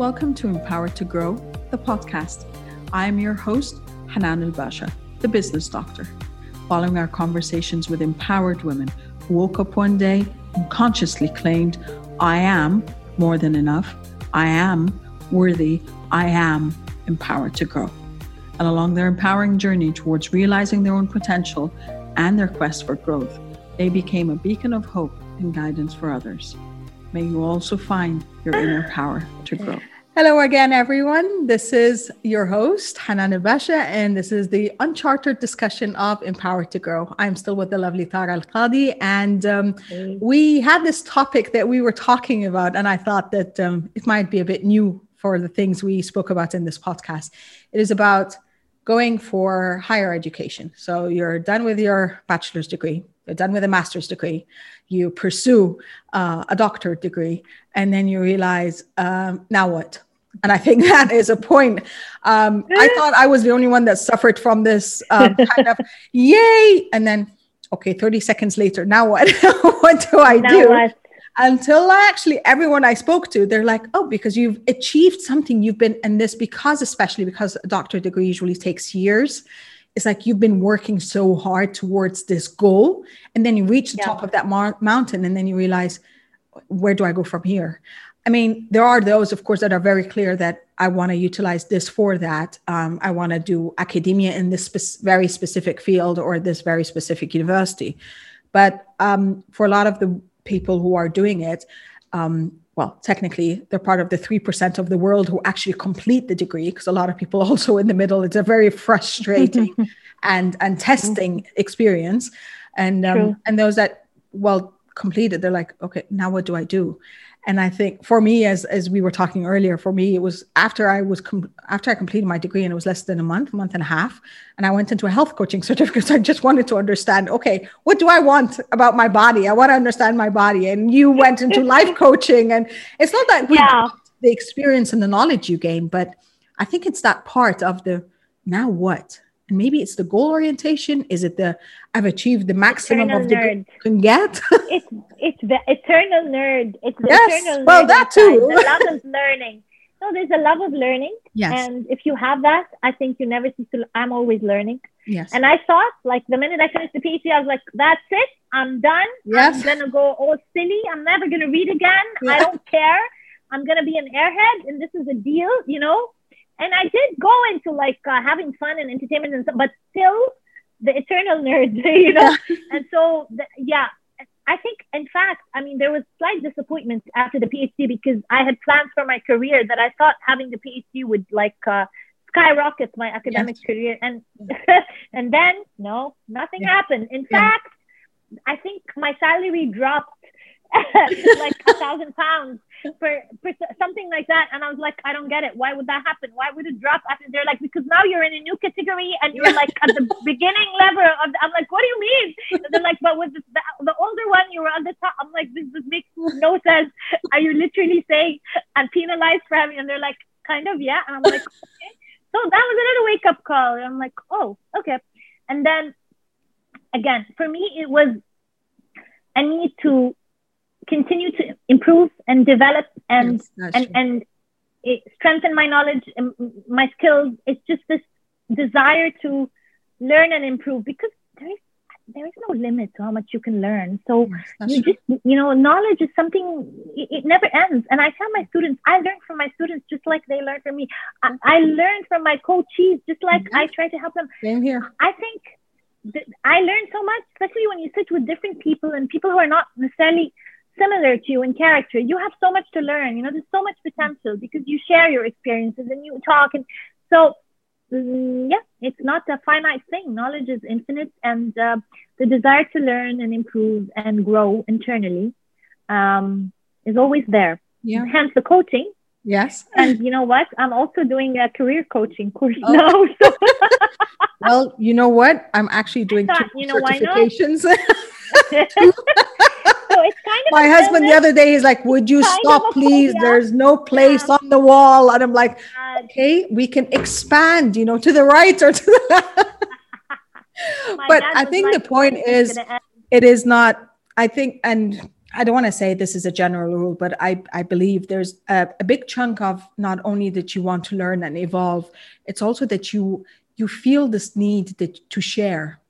Welcome to Empowered to Grow, the podcast. I am your host, Hanan El Basha, the business doctor. Following our conversations with empowered women who woke up one day and consciously claimed, I am more than enough, I am worthy, I am empowered to grow. And along their empowering journey towards realizing their own potential and their quest for growth, they became a beacon of hope and guidance for others. May you also find your inner power to grow. Hello again, everyone. This is your host, Hanan Basha, and this is the uncharted discussion of Empowered to Grow. I'm still with the lovely Tara Al Kadi, and um, hey. we had this topic that we were talking about, and I thought that um, it might be a bit new for the things we spoke about in this podcast. It is about going for higher education. So you're done with your bachelor's degree, done with a master's degree, you pursue uh, a doctorate degree, and then you realize, um, now what? And I think that is a point. Um, I thought I was the only one that suffered from this um, kind of yay. And then, okay, 30 seconds later, now what? what do I now do? What? Until I actually, everyone I spoke to, they're like, oh, because you've achieved something, you've been, in this because, especially because a doctorate degree usually takes years. It's like you've been working so hard towards this goal. And then you reach the yeah. top of that mar- mountain, and then you realize, where do I go from here? I mean, there are those, of course, that are very clear that I want to utilize this for that. Um, I want to do academia in this spe- very specific field or this very specific university. But um, for a lot of the people who are doing it, um, well, technically, they're part of the 3% of the world who actually complete the degree, because a lot of people also in the middle, it's a very frustrating and, and testing experience. And, um, and those that, well, completed, they're like, okay, now what do I do? And i think for me as as we were talking earlier for me it was after i was com- after i completed my degree and it was less than a month month and a half and i went into a health coaching certificate so i just wanted to understand okay what do i want about my body? I want to understand my body. And you went into life coaching and it's not that we yeah. the experience and the knowledge you gain but i think it's that part of the now what and maybe it's the goal orientation. Is it the i've achieved the maximum eternal of the nerd. can get? It's it's the eternal nerd. It's the yes. eternal well that too. the love of learning. No there's a love of learning. Yes. And if you have that i think you never cease to i'm always learning. Yes. And i thought like the minute i finished the phd i was like that's it. I'm done. Yes. i'm gonna go all silly. I'm never gonna read again. Yeah. i don't care. I'm gonna be an airhead. And this is a deal you know and I did go into like uh, having fun and entertainment and stuff, but still the eternal nerd, you know. and so, the, yeah, I think, in fact, I mean, there was slight disappointment after the PhD because I had plans for my career that I thought having the PhD would like uh, skyrocket my academic yes. career, and and then no, nothing yeah. happened. In yeah. fact, I think my salary dropped like a thousand pounds for, for something like that. And I was like, I don't get it. Why would that happen? Why would it drop after they're like, because now you're in a new category and you're like at the beginning level of, the, I'm like, what do you mean? And they're like, but with the, the, the older one, you were on the top. I'm like, this, this makes no sense. Are you literally saying I'm penalized for having, and they're like, kind of, yeah. And I'm like, okay. So that was another wake up call. And I'm like, oh, okay. And then again, for me, it was, I need to continue to improve and develop and yes, and true. and it, strengthen my knowledge and my skills. It's just this desire to learn and improve because there is there is no limit to how much you can learn. So yes, you true. just you know knowledge is something it, it, never ends. And I tell my students, I learn from my students just like they learn from me. I, I learn from my coaches just like mm-hmm. I try to help them. Same here. I think. I learned so much, especially when you sit with different people and people who are not necessarily similar to you in character, you have so much to learn. You know, there's so much potential because you share your experiences and you talk. And so, mm, yeah, it's not a finite thing. Knowledge is infinite, and uh, the desire to learn and improve and grow internally um, is always there. Yeah. Hence the coaching. Yes. And you know what? I'm also doing a career coaching course oh. now. So. well, you know what? I'm actually doing thought, two you know, certifications. it's kind of my husband the other day he's like would you stop please? there's no place yeah. on the wall. And i'm like okay we can expand you know to the right or to the left. But i think the point is it is not i think and I don't want to say this is a general rule, but I, I believe there's a, a big chunk of not only that you want to learn and evolve, it's also that you you feel this need that, to share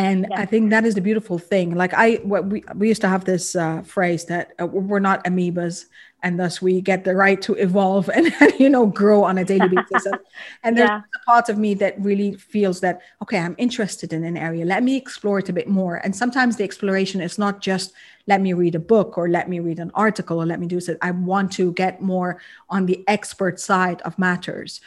and yeah. i think that is the beautiful thing. Like i what we, we used to have this uh, phrase that uh, we're not amoebas and thus we get the right to evolve and you know grow on a daily basis. And, and there's yeah. a part of me that really feels that okay i'm interested in an area. Let me explore it a bit more. And sometimes the exploration is not just let me read a book or let me read an article or let me do so. I want to get more on the expert side of matters.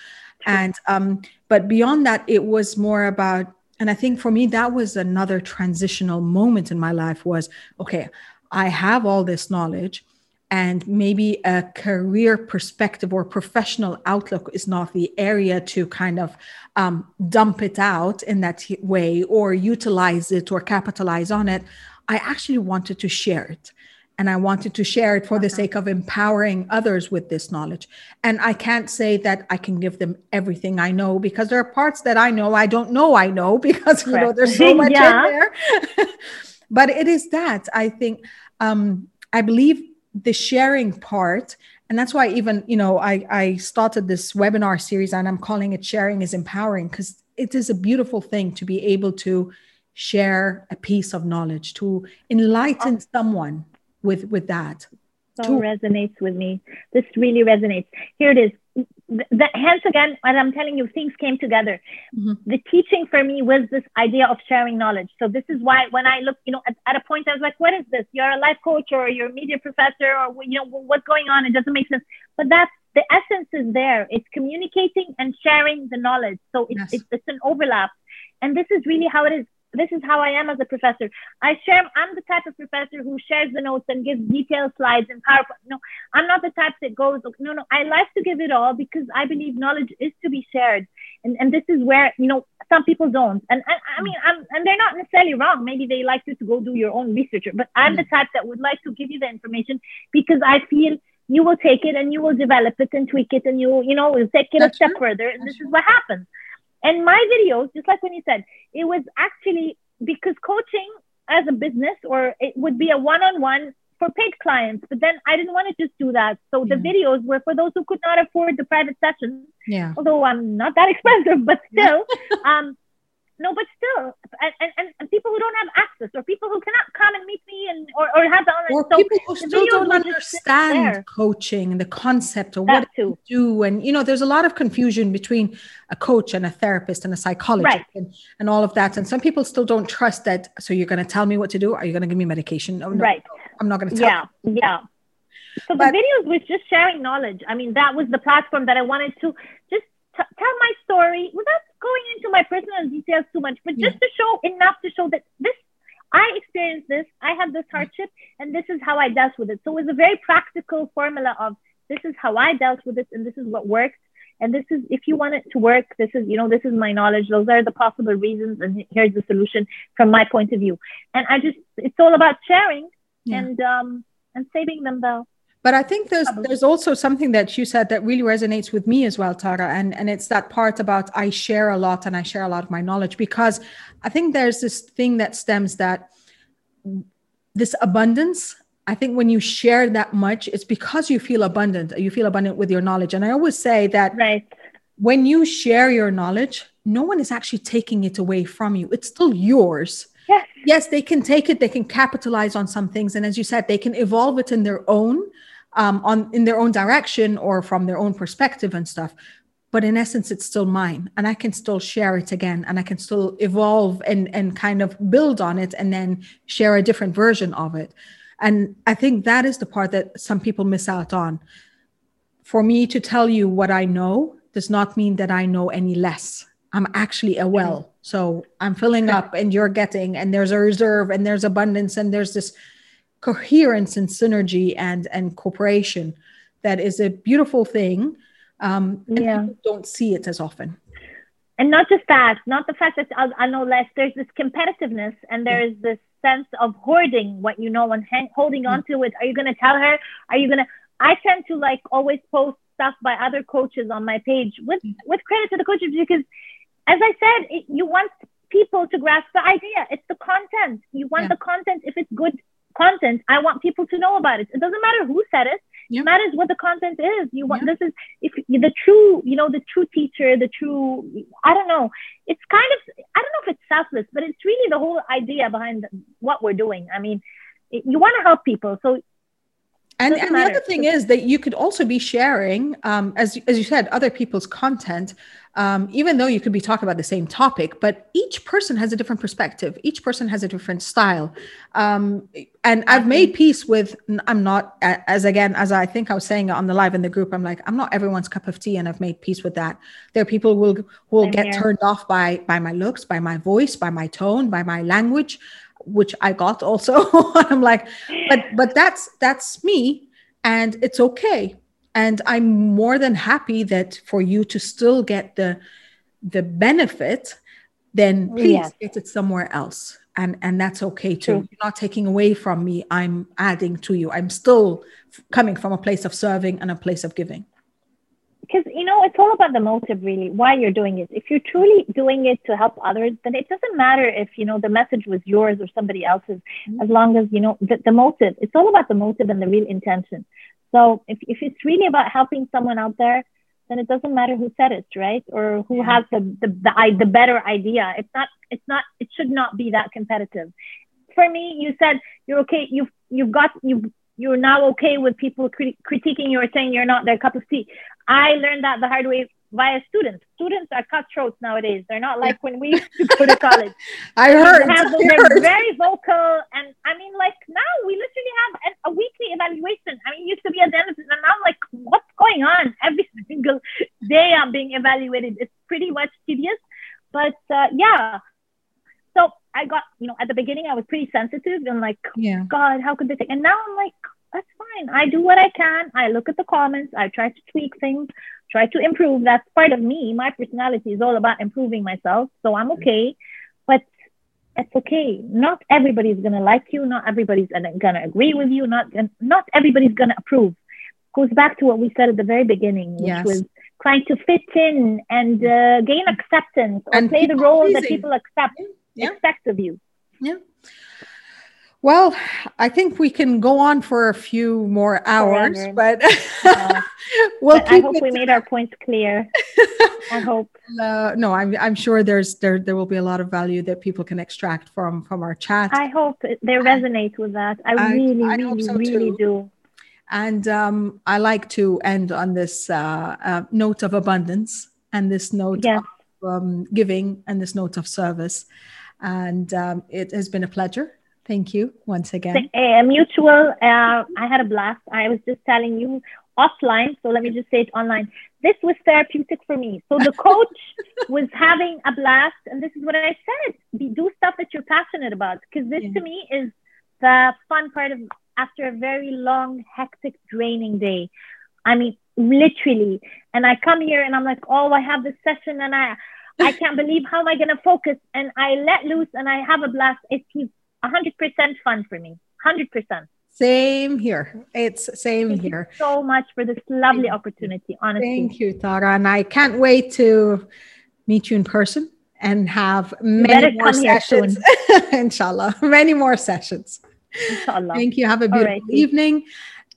And um but beyond that it was more about and i think for me that was another transitional moment in my life was okay i have all this knowledge and maybe a career perspective or professional outlook is not the area to kind of um, dump it out in that way or utilize it or capitalize on it. I actually wanted to share it. And I wanted to share it for the sake of empowering others with this knowledge. And I can't say that I can give them everything I know because there are parts that I know I don't know I know because you know there's so much yeah. in there. but it is that I think um, I believe the sharing part and that's why even you know i i started this webinar series and i'm calling it sharing is empowering because it is a beautiful thing to be able to share a piece of knowledge to enlighten someone with with that so resonates with me this really resonates here it is the, hence again, what I'm telling you, things came together. Mm-hmm. The teaching for me was this idea of sharing knowledge. So this is why when I look, you know, at, at, a point I was like, what is this? You're a life coach or you're a media professor or, you know, what's going on? It doesn't make sense. But that's the essence is there. It's communicating and sharing the knowledge. So it's, yes. it's, it's an overlap. And this is really how it is this is how I am as a professor. I share, I'm the type of professor who shares the notes and gives detailed slides and PowerPoint. No, I'm not the type that goes, no, no, I like to give it all because I believe knowledge is to be shared. And, and this is where, you know, some people don't. And, and I mean, I'm, and they're not necessarily wrong. Maybe they like you to go do your own research, but I'm the type that would like to give you the information because I feel you will take it and you will develop it and tweak it and you, you know, will take it That's a step true. further. And That's this true. is what happens. And my videos, just like when you said, it was actually because coaching as a business or it would be a one-on-one for paid clients but then i didn't want to just do that. So the videos were for those who could not afford the private sessions. Yeah. Although i'm not that expensive but still um no, but still, and, and, and people who don't have access, or people who cannot come and meet me, and or, or have the online. Or so people who still don't understand coaching and the concept of what to do, and you know, there's a lot of confusion between a coach and a therapist and a psychologist, right. and, and all of that. And some people still don't trust that. So you're going to tell me what to do? Are you going to give me medication? No, no, right. I'm not going to tell. Yeah, you. yeah. So but, the videos was just sharing knowledge. I mean, that was the platform that I wanted to just t- tell my story without going into my personal details too much, but just yeah. to show enough to show that this I experienced this, I had this hardship, and this is how I dealt with it. So it was a very practical formula of this is how I dealt with it, and this is what worked. And this is, if you want it to work, this is, you know, this is my knowledge. Those are the possible reasons, and here's the solution from my point of view. And I just, it's all about sharing yeah. and um and saving them though. But I think there's there's also something that you said that really resonates with me as well, Tara, and and it's that part about I share a lot and I share a lot of my knowledge because I think there's this thing that stems that this abundance. I think when you share that much, it's because you feel abundant. You feel abundant with your knowledge, and I always say that right. when you share your knowledge, no one is actually taking it away from you. It's still yours. Yes. yes, they can take it, they can capitalize on some things. And as you said, they can evolve it in their own um, on in their own direction or from their own perspective and stuff. But in essence it's still mine and i can still share it again and i can still evolve and and kind of build on it and then share a different version of it. And i think that is the part that some people miss out on. For me to tell you what i know does not mean that i know any less. I'm actually a well. So i'm filling up and you're getting and there's a reserve and there's abundance and there's this coherence and synergy and and cooperation that is a beautiful thing um, and yeah. people don't see it as often. And not just that not the fact that i i know less there's this competitiveness and there is this sense of hoarding what you know and hang, holding on to it. Are you going to tell her? Are you going to i tend to like always post stuff by other coaches on my page with with credit to the coaches because as i said it, you want people to grasp the idea. It's the content. You want yeah. the content. If it's good content, I want people to know about it. It doesn't matter who said it. Yeah. It matters what the content is. You want yeah. this is if the true, you know, the true teacher, the true. I don't know. It's kind of I don't know if it's selfless, but it's really the whole idea behind what we're doing. I mean, you want to help people, so and, and the other thing is that you could also be sharing, um, as, as you said, other people's content, um, even though you could be talking about the same topic, but each person has a different perspective. Each person has a different style. Um, and I've made peace with, I'm not, as again, as I think I was saying on the live in the group, I'm like, I'm not everyone's cup of tea. And I've made peace with that. There are people who will, who will get here. turned off by, by my looks, by my voice, by my tone, by my language which I got also. I'm like, but but that's that's me, and it's okay. And I'm more than happy that for you to still get the the benefit, then oh, please yes. get it somewhere else. And and that's okay too. True. You're not taking away from me. I'm adding to you. I'm still coming from a place of serving and a place of giving because you know it's all about the motive really why you're doing it. If you're truly doing it to help others then it doesn't matter if you know the message was yours or somebody else's mm-hmm. as long as you know the, the motive it's all about the motive and the real intention. So if, if it's really about helping someone out there then it doesn't matter who said it right? Or who yeah. has the, the the the better idea. It's not it's not it should not be that competitive. For me you said you're okay you've you've got you've you're now okay with people crit- critiquing you or saying you're not their cup of tea. I learned that the hard way via students. Students are cutthroats nowadays. They're not like when we used to go to college. I heard. Have, they're very vocal, and I mean, like now we literally have an, a weekly evaluation. I mean, it used to be a dentist, and now I'm like, what's going on? Every single day I'm being evaluated. It's pretty much tedious, but uh, yeah. So I got, you know, at the beginning I was pretty sensitive and like, yeah. God, how could they take? And now I'm like, that's fine. I do what I can. I look at the comments. I try to tweak things, try to improve. That's part of me. My personality is all about improving myself. So I'm okay. But it's okay. Not everybody's gonna like you. Not everybody's gonna agree with you. Not not everybody's gonna approve. Goes back to what we said at the very beginning, which yes. was trying to fit in and uh, gain acceptance or and play the role pleasing. that people accept yeah. expect of you. Yeah. Well, I think we can go on for a few more hours, Forever. but uh, we'll but I hope we made our points clear. I hope. Uh, no, I'm I'm sure there's there there will be a lot of value that people can extract from from our chat. I hope they resonate with that. I, I really, I really, so really too. do. And um, I like to end on this uh, uh, note of abundance and this note yes. of um, giving and this note of service. And um, it has been a pleasure. Thank you once again. A mutual. Uh, I had a blast. I was just telling you offline, so let me just say it online. This was therapeutic for me. So the coach was having a blast, and this is what I said: do stuff that you're passionate about, because this yeah. to me is the fun part of after a very long, hectic, draining day. I mean, literally. And I come here and I'm like, oh, I have this session, and I I can't believe how am I going to focus? And I let loose and I have a blast. It's 100% fun for me. 100%. Same here. It's same Thank here. so much for this lovely opportunity, honestly. Thank you, Tara. And I can't wait to meet you in person and have many more sessions. Inshallah. Many more sessions. Inshallah. Thank you. Have a beautiful right. evening.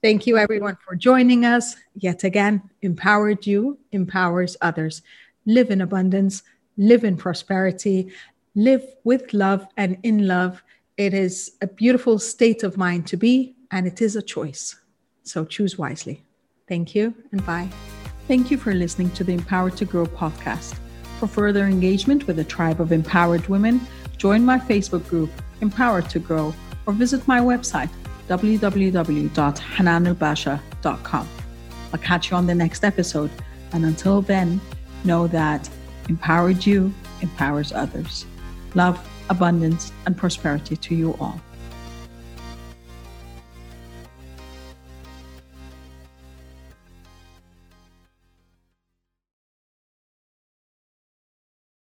Thank you, everyone, for joining us. Yet again, empowered you empowers others live in abundance, live in prosperity, live with love and in love. It is a beautiful state of mind to be, and it is a choice. So choose wisely. Thank you and bye. Thank you for listening to the Empowered to Grow podcast. For further engagement with a tribe of empowered women, join my Facebook group, Empowered to Grow, or visit my website, www.hananelbasha.com. I'll catch you on the next episode. And until then, know that empowered you empowers others. Love, abundance, and prosperity to you all.